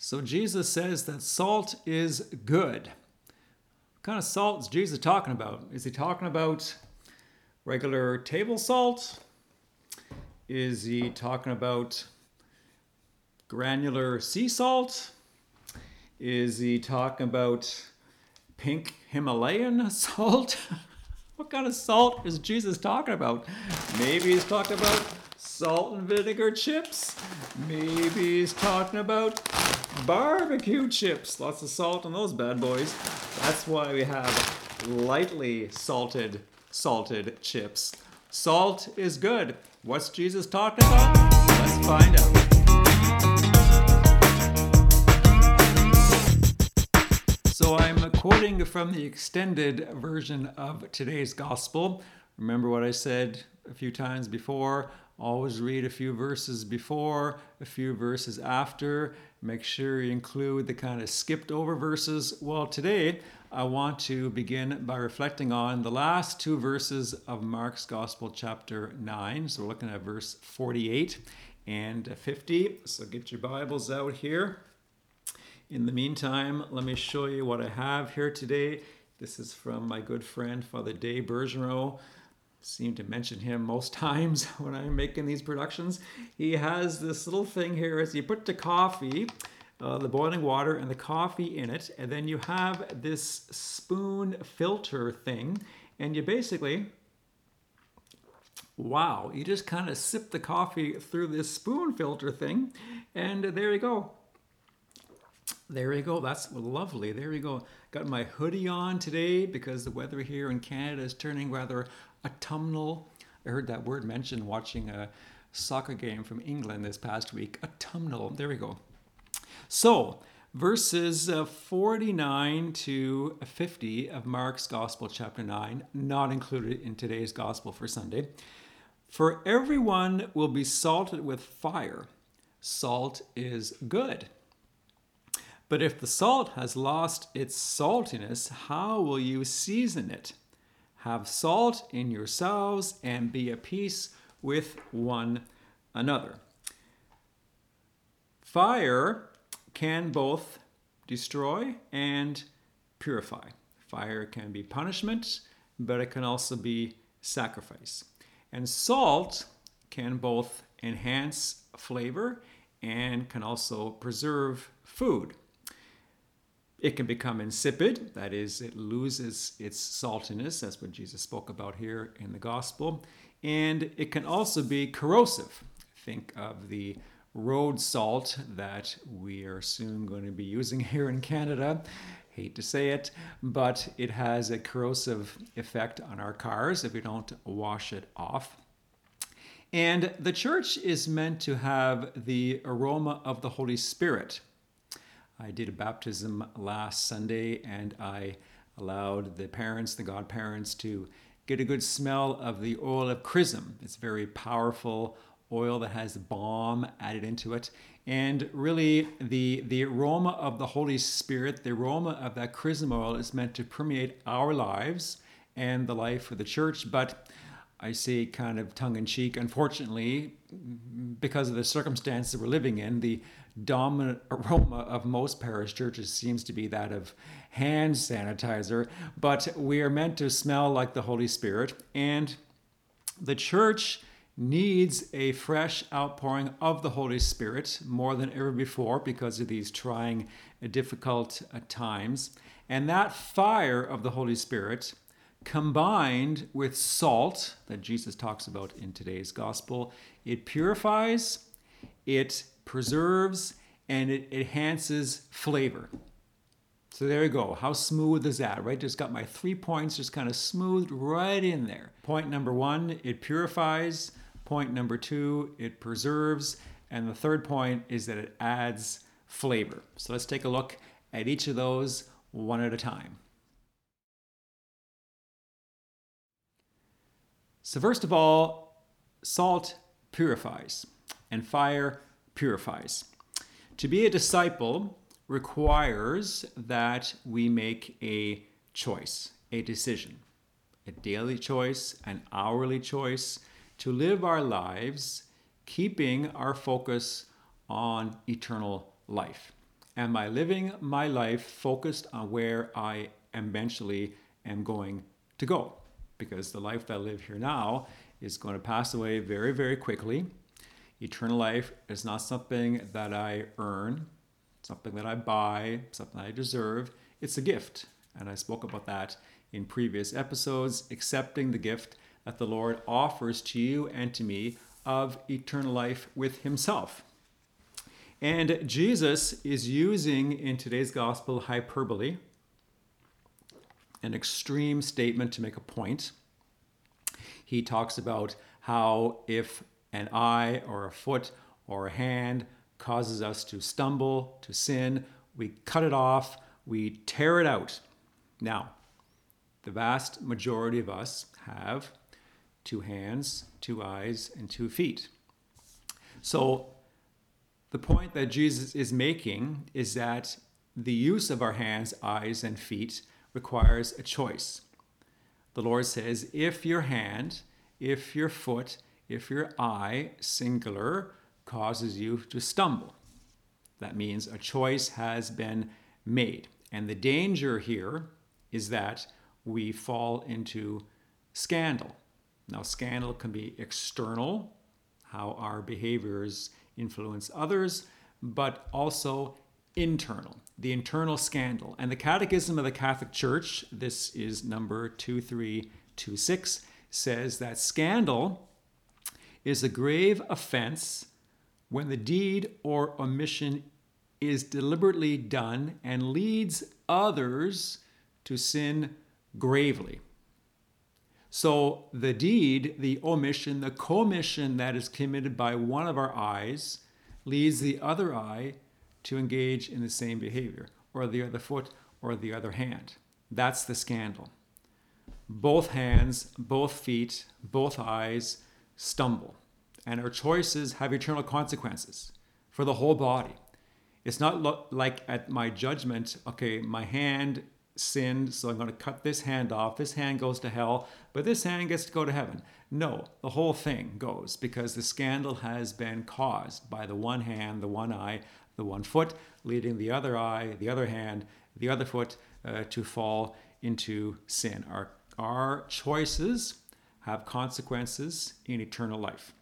So Jesus says that salt is good. What kind of salt is Jesus talking about? Is he talking about regular table salt? Is he talking about granular sea salt? Is he talking about pink Himalayan salt? what kind of salt is Jesus talking about? Maybe he's talking about salt and vinegar chips. Maybe he's talking about barbecue chips. Lots of salt on those bad boys. That's why we have lightly salted salted chips. Salt is good. What's Jesus talking about? Let's find out. So I'm quoting from the extended version of today's gospel. Remember what I said a few times before? Always read a few verses before, a few verses after. Make sure you include the kind of skipped over verses. Well, today I want to begin by reflecting on the last two verses of Mark's Gospel, chapter 9. So we're looking at verse 48 and 50. So get your Bibles out here. In the meantime, let me show you what I have here today. This is from my good friend, Father Dave Bergeron seem to mention him most times when I'm making these productions. He has this little thing here as you put the coffee, uh, the boiling water, and the coffee in it, and then you have this spoon filter thing, and you basically, wow, you just kind of sip the coffee through this spoon filter thing, and there you go. There you go. That's lovely. There you go. Got my hoodie on today because the weather here in Canada is turning rather autumnal. I heard that word mentioned watching a soccer game from England this past week. Autumnal. There we go. So, verses uh, 49 to 50 of Mark's Gospel, chapter 9, not included in today's Gospel for Sunday. For everyone will be salted with fire. Salt is good. But if the salt has lost its saltiness, how will you season it? Have salt in yourselves and be at peace with one another. Fire can both destroy and purify. Fire can be punishment, but it can also be sacrifice. And salt can both enhance flavor and can also preserve food. It can become insipid, that is, it loses its saltiness. That's what Jesus spoke about here in the gospel. And it can also be corrosive. Think of the road salt that we are soon going to be using here in Canada. Hate to say it, but it has a corrosive effect on our cars if we don't wash it off. And the church is meant to have the aroma of the Holy Spirit I did a baptism last Sunday and I allowed the parents, the godparents, to get a good smell of the oil of chrism. It's very powerful oil that has balm added into it. And really, the, the aroma of the Holy Spirit, the aroma of that chrism oil is meant to permeate our lives and the life of the church. But I say kind of tongue in cheek, unfortunately, because of the circumstances we're living in, the dominant aroma of most parish churches seems to be that of hand sanitizer, but we are meant to smell like the Holy Spirit, and the church needs a fresh outpouring of the Holy Spirit more than ever before because of these trying, difficult uh, times. And that fire of the Holy Spirit, combined with salt that Jesus talks about in today's gospel, it purifies, it preserves, and it enhances flavor. So there you go. How smooth is that, right? Just got my three points just kind of smoothed right in there. Point number one, it purifies. Point number two, it preserves. And the third point is that it adds flavor. So let's take a look at each of those one at a time. So, first of all, salt purifies and fire purifies. To be a disciple requires that we make a choice, a decision, a daily choice, an hourly choice to live our lives keeping our focus on eternal life. am I living my life focused on where I eventually am going to go? Because the life that I live here now is going to pass away very, very quickly. Eternal life is not something that I earn, something that I buy, something I deserve. It's a gift. And I spoke about that in previous episodes, accepting the gift that the Lord offers to you and to me of eternal life with Himself. And Jesus is using in today's gospel hyperbole, an extreme statement to make a point. He talks about how if an eye or a foot or a hand causes us to stumble, to sin, we cut it off, we tear it out. Now, the vast majority of us have two hands, two eyes, and two feet. So, the point that Jesus is making is that the use of our hands, eyes, and feet requires a choice. The Lord says, if your hand, if your foot, if your eye, singular, causes you to stumble, that means a choice has been made. And the danger here is that we fall into scandal. Now, scandal can be external, how our behaviors influence others, but also internal, the internal scandal. And the Catechism of the Catholic Church, this is number 2326, says that scandal is a grave offense when the deed or omission is deliberately done and leads others to sin gravely. So the deed, the omission, the commission that is committed by one of our eyes leads the other eye to engage in the same behavior, or the other foot, or the other hand. That's the scandal. Both hands, both feet, both eyes stumble, and our choices have eternal consequences for the whole body. It's not lo- like at my judgment, okay, my hand sinned, so I'm going to cut this hand off. This hand goes to hell, but this hand gets to go to heaven. No, the whole thing goes because the scandal has been caused by the one hand, the one eye, the one foot, leading the other eye, the other hand, the other foot uh, to fall into sin. Our, our choices have consequences in eternal life.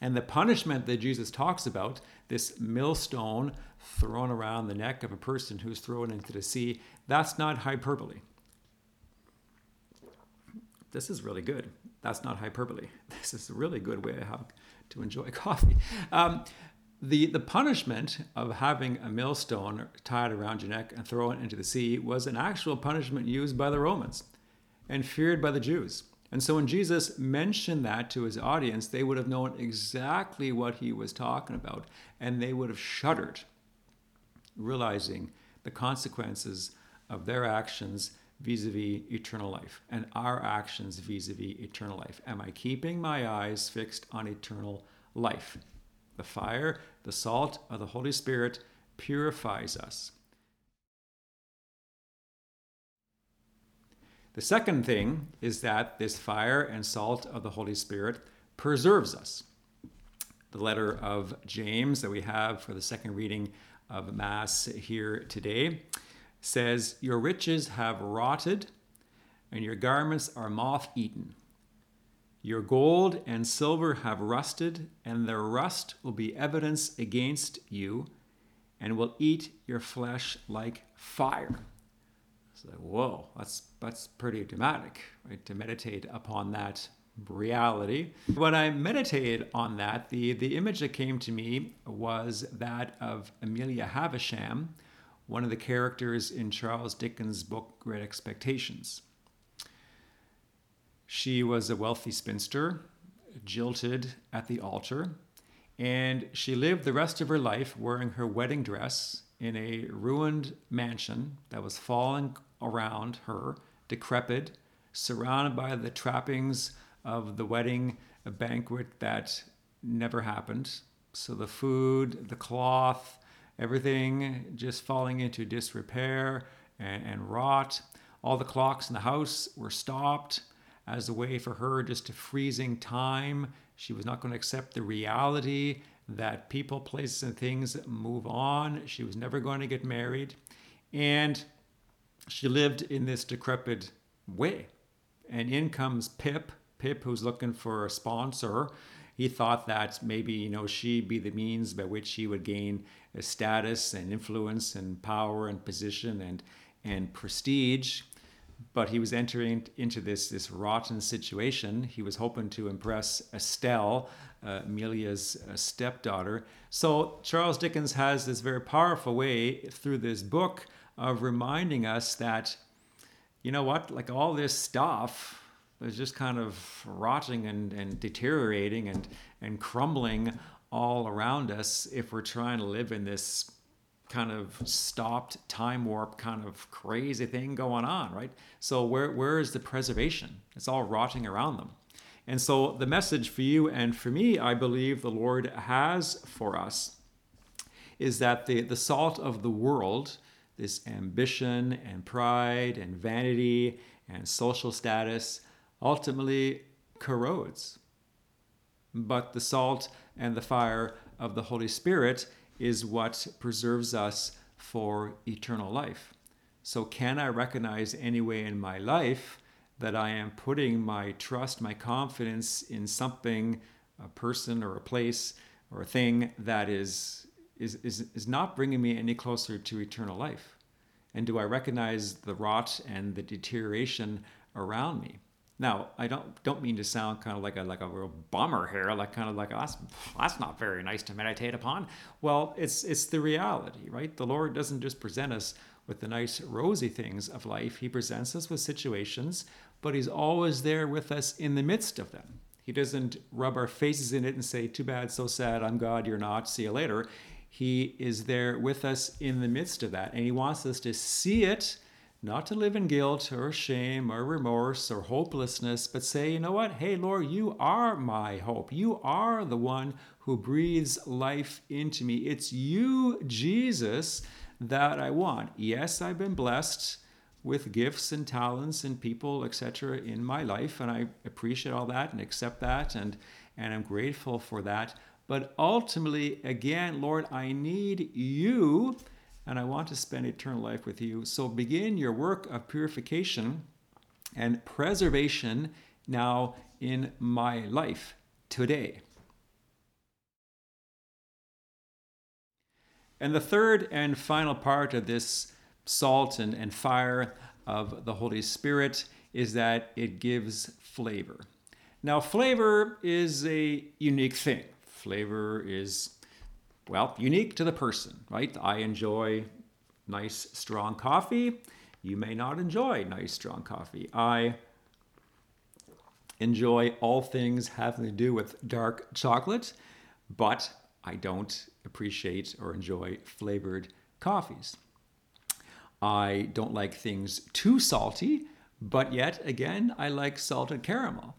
And the punishment that Jesus talks about, this millstone thrown around the neck of a person who's thrown into the sea, that's not hyperbole. This is really good. That's not hyperbole. This is a really good way how to enjoy coffee. Um, the, the punishment of having a millstone tied around your neck and thrown into the sea was an actual punishment used by the Romans and feared by the Jews. And so when Jesus mentioned that to his audience, they would have known exactly what he was talking about and they would have shuddered, realizing the consequences of their actions vis a vis eternal life and our actions vis a vis eternal life. Am I keeping my eyes fixed on eternal life? The fire, the salt of the Holy Spirit purifies us. The second thing is that this fire and salt of the Holy Spirit preserves us. The letter of James that we have for the second reading of Mass here today says, Your riches have rotted, and your garments are moth eaten. Your gold and silver have rusted, and their rust will be evidence against you, and will eat your flesh like fire. Like, whoa, that's that's pretty dramatic, right? To meditate upon that reality. When I meditated on that, the, the image that came to me was that of Amelia Havisham, one of the characters in Charles Dickens' book Great Expectations. She was a wealthy spinster, jilted at the altar, and she lived the rest of her life wearing her wedding dress in a ruined mansion that was falling around her, decrepit, surrounded by the trappings of the wedding banquet that never happened. So the food, the cloth, everything just falling into disrepair and, and rot. All the clocks in the house were stopped as a way for her just to freezing time. She was not going to accept the reality that people, places, and things move on. She was never going to get married. And she lived in this decrepit way. And in comes Pip, Pip, who's looking for a sponsor. He thought that maybe, you know, she'd be the means by which he would gain status and influence and power and position and, and prestige but he was entering into this this rotten situation. He was hoping to impress Estelle, uh, Amelia's uh, stepdaughter. So Charles Dickens has this very powerful way through this book of reminding us that, you know what, like all this stuff is just kind of rotting and, and deteriorating and, and crumbling all around us if we're trying to live in this kind of stopped time warp kind of crazy thing going on right? So where where is the preservation? It's all rotting around them. And so the message for you and for me i believe the lord has for us is that the the salt of the world this ambition and pride and vanity and social status ultimately corrodes. But the salt and the fire of the holy spirit is what preserves us for eternal life. So, can I recognize any way in my life that I am putting my trust, my confidence in something, a person or a place or a thing that is, is, is, is not bringing me any closer to eternal life? And do I recognize the rot and the deterioration around me? Now, I don't don't mean to sound kind of like a like a real bummer here, like kind of like that's that's not very nice to meditate upon. Well, it's it's the reality, right? The Lord doesn't just present us with the nice rosy things of life. He presents us with situations, but he's always there with us in the midst of them. He doesn't rub our faces in it and say, "Too bad, so sad. I'm God, you're not. See you later." He is there with us in the midst of that, and he wants us to see it not to live in guilt or shame or remorse or hopelessness, but say, you know what? Hey, Lord, you are my hope. You are the one who breathes life into me. It's you, Jesus, that I want. Yes, I've been blessed with gifts and talents and people, etc., in my life, and I appreciate all that and accept that, and, and I'm grateful for that. But ultimately, again, Lord, I need you and I want to spend eternal life with you. So begin your work of purification and preservation now in my life today. And the third and final part of this salt and, and fire of the Holy Spirit is that it gives flavor. Now, flavor is a unique thing. Flavor is well, unique to the person, right? I enjoy nice, strong coffee. You may not enjoy nice, strong coffee. I enjoy all things having to do with dark chocolate, but I don't appreciate or enjoy flavored coffees. I don't like things too salty, but yet again, I like salted caramel.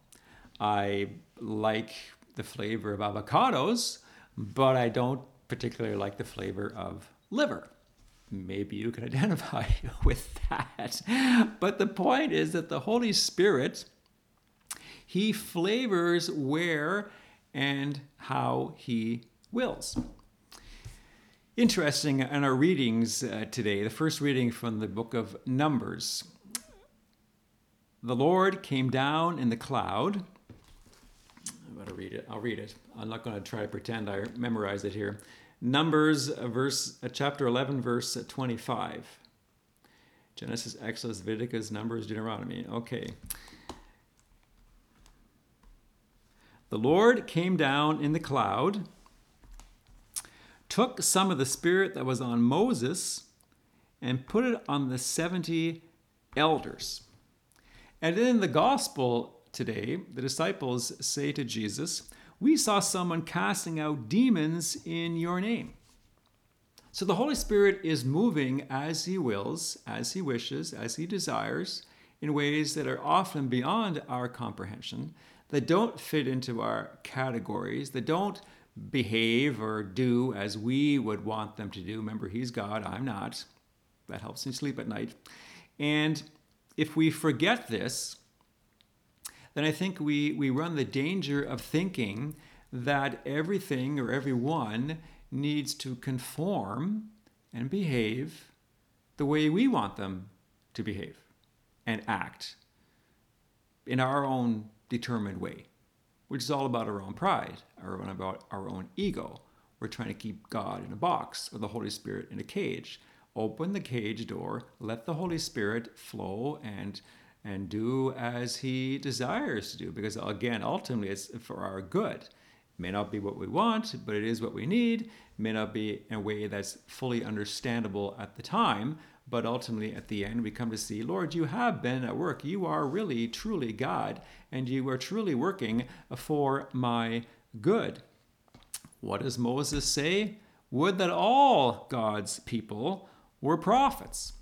I like the flavor of avocados, but I don't particularly like the flavor of liver. Maybe you can identify with that. But the point is that the Holy Spirit, He flavors where and how He wills. Interesting in our readings uh, today, the first reading from the book of Numbers. The Lord came down in the cloud. I'm going to read it. I'll read it. I'm not going to try to pretend I memorize it here. Numbers, uh, verse, uh, chapter 11, verse 25. Genesis, Exodus, Leviticus, Numbers, Deuteronomy. Okay. The Lord came down in the cloud, took some of the spirit that was on Moses, and put it on the 70 elders. And in the gospel today, the disciples say to Jesus, we saw someone casting out demons in your name. So the Holy Spirit is moving as He wills, as He wishes, as He desires, in ways that are often beyond our comprehension, that don't fit into our categories, that don't behave or do as we would want them to do. Remember, He's God, I'm not. That helps me sleep at night. And if we forget this, then I think we, we run the danger of thinking that everything or everyone needs to conform and behave the way we want them to behave and act in our own determined way, which is all about our own pride or about our own ego. We're trying to keep God in a box or the Holy Spirit in a cage. Open the cage door, let the Holy Spirit flow and and do as he desires to do because again ultimately it's for our good it may not be what we want but it is what we need it may not be in a way that's fully understandable at the time but ultimately, at the end, we come to see, Lord, you have been at work. You are really, truly God, and you are truly working for my good. What does Moses say? Would that all God's people were prophets.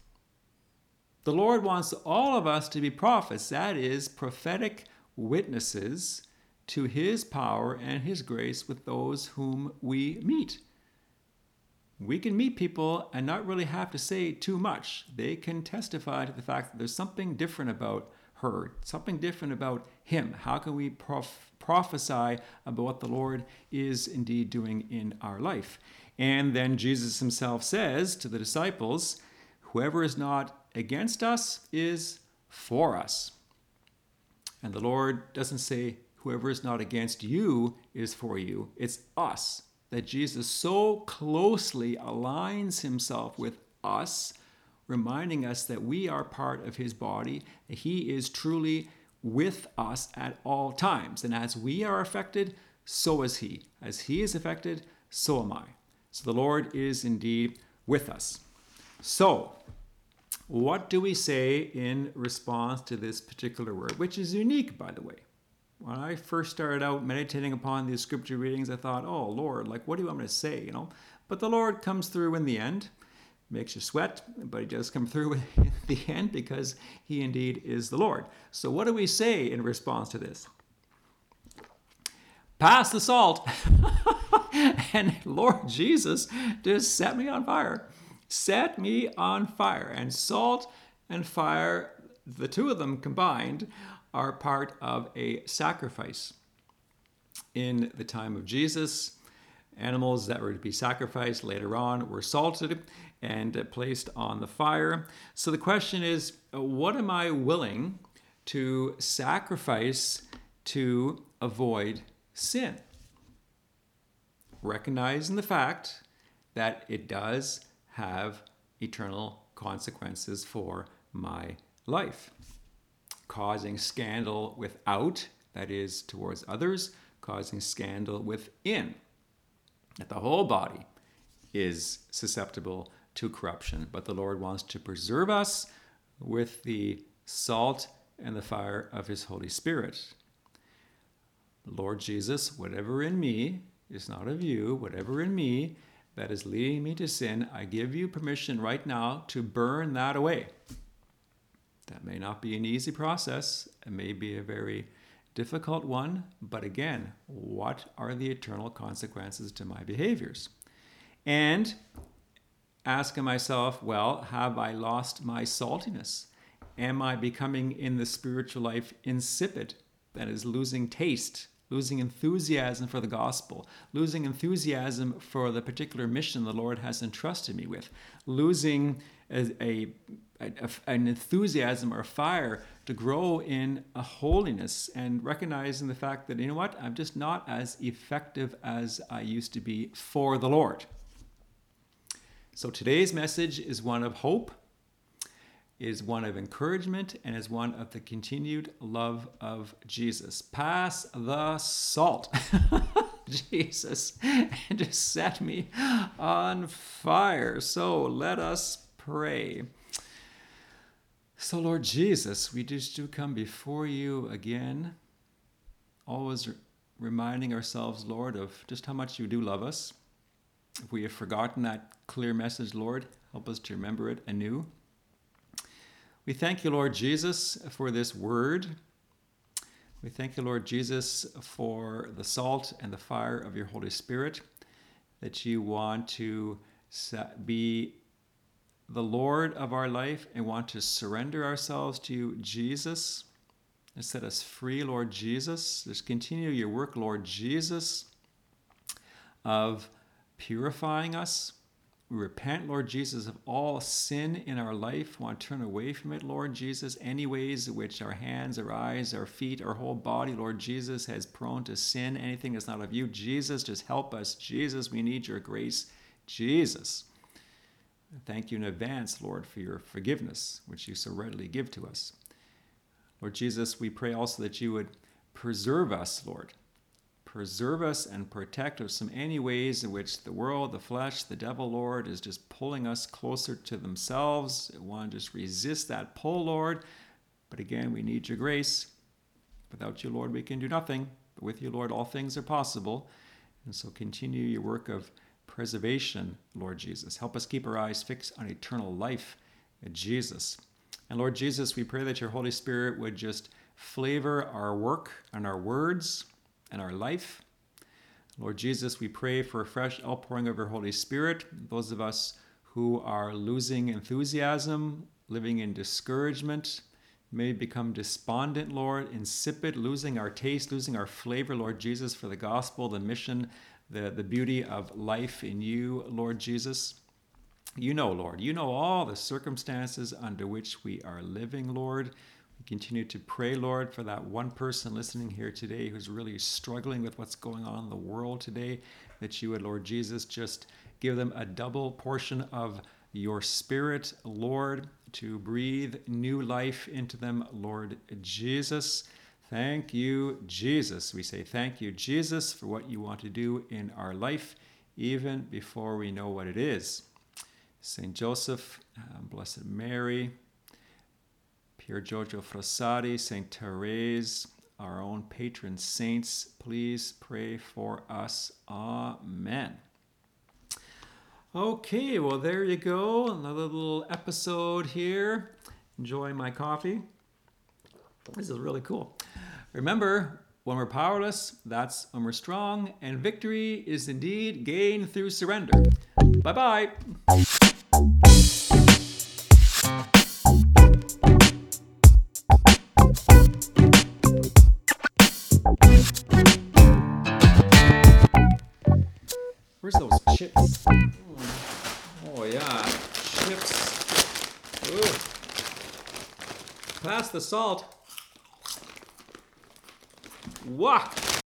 The Lord wants all of us to be prophets, that is, prophetic witnesses to his power and his grace with those whom we meet we can meet people and not really have to say too much. They can testify to the fact that there's something different about her, something different about him. How can we prof- prophesy about what the Lord is indeed doing in our life? And then Jesus himself says to the disciples, Whoever is not against us is for us. And the Lord doesn't say, Whoever is not against you is for you. It's us that Jesus so closely aligns himself with us, reminding us that we are part of his body, that he is truly with us at all times. And as we are affected, so is he. As he is affected, so am I. So the Lord is indeed with us. So, what do we say in response to this particular word, which is unique, by the way? when I first started out meditating upon these scripture readings, I thought, oh, Lord, like, what do you want me to say, you know? But the Lord comes through in the end, makes you sweat, but he does come through in the end because he indeed is the Lord. So, what do we say in response to this? Pass the salt. and Lord Jesus just set me on fire. Set me on fire. And salt and fire, the two of them combined, are part of a sacrifice. In the time of Jesus, animals that were to be sacrificed later on were salted and placed on the fire. So the question is what am I willing to sacrifice to avoid sin? Recognizing the fact that it does have eternal consequences for my life causing scandal without, that is, towards others, causing scandal within. That the whole body is susceptible to corruption, but the Lord wants to preserve us with the salt and the fire of His Holy Spirit. Lord Jesus, whatever in me is not of you, whatever in me that is leading me to sin, I give you permission right now to burn that away. That may not be an easy process. It may be a very difficult one. But again, what are the eternal consequences to my behaviors? And asking myself, well, have I lost my saltiness? Am I becoming in the spiritual life insipid? That is, losing taste, losing enthusiasm for the gospel, losing enthusiasm for the particular mission the Lord has entrusted me with, losing a, a, a, an enthusiasm or fire to grow in a holiness and recognizing the fact that, you know what, I'm just not as effective as I used to be for the Lord. So today's message is one of hope, is one of encouragement, and is one of the continued love of Jesus. Pass the salt. Jesus, and just set me on fire. So let us pray. So, Lord Jesus, we just do come before you again, always reminding ourselves, Lord, of just how much you do love us. If we have forgotten that clear message, Lord, help us to remember it anew. We thank you, Lord Jesus, for this word. We thank you, Lord Jesus, for the salt and the fire of your Holy Spirit, that you want to be the Lord of our life and want to surrender ourselves to you, Jesus, and set us free, Lord Jesus. Just continue your work, Lord Jesus. of purifying us. We repent, Lord Jesus, of all sin in our life. We want to turn away from it, Lord Jesus. Any ways in which our hands, our eyes, our feet, our whole body, Lord Jesus, has prone to sin, anything that's not of you, Jesus, just help us. Jesus, we need your grace. Jesus. Thank you in advance, Lord, for your forgiveness, which you so readily give to us. Lord Jesus, we pray also that you would preserve us, Lord. Preserve us and protect us from any ways in which the world, the flesh, the devil, Lord, is just pulling us closer to themselves. We want to just resist that pull, Lord. But again, we need your grace. Without you, Lord, we can do nothing. But with you, Lord, all things are possible. And so continue your work of preservation, Lord Jesus. Help us keep our eyes fixed on eternal life in Jesus. And Lord Jesus, we pray that your Holy Spirit would just flavor our work and our words and our life. Lord Jesus, we pray for a fresh outpouring of your Holy Spirit. Those of us who are losing enthusiasm, living in discouragement, may become despondent, Lord, insipid, losing our taste, losing our flavor, Lord Jesus, for the gospel, the mission, the, the beauty of life in you, Lord Jesus. You know, Lord, you know all the circumstances under which we are living, Lord. We continue to pray, Lord, for that one person listening here today who's really struggling with what's going on in the world today, that you would, Lord Jesus, just give them a double portion of your spirit, Lord, to breathe new life into them, Lord Jesus. Thank you, Jesus. We say thank you, Jesus, for what you want to do in our life, even before we know what it is. Saint Joseph, um, Blessed Mary, Pier Giorgio Frassati, Saint Therese, our own patron saints, please pray for us. Amen. Okay, well, there you go. Another little episode here. Enjoy my coffee. This is really cool. Remember, when we're powerless, that's when we're strong, and victory is indeed gained through surrender. Bye bye. The salt. Wah!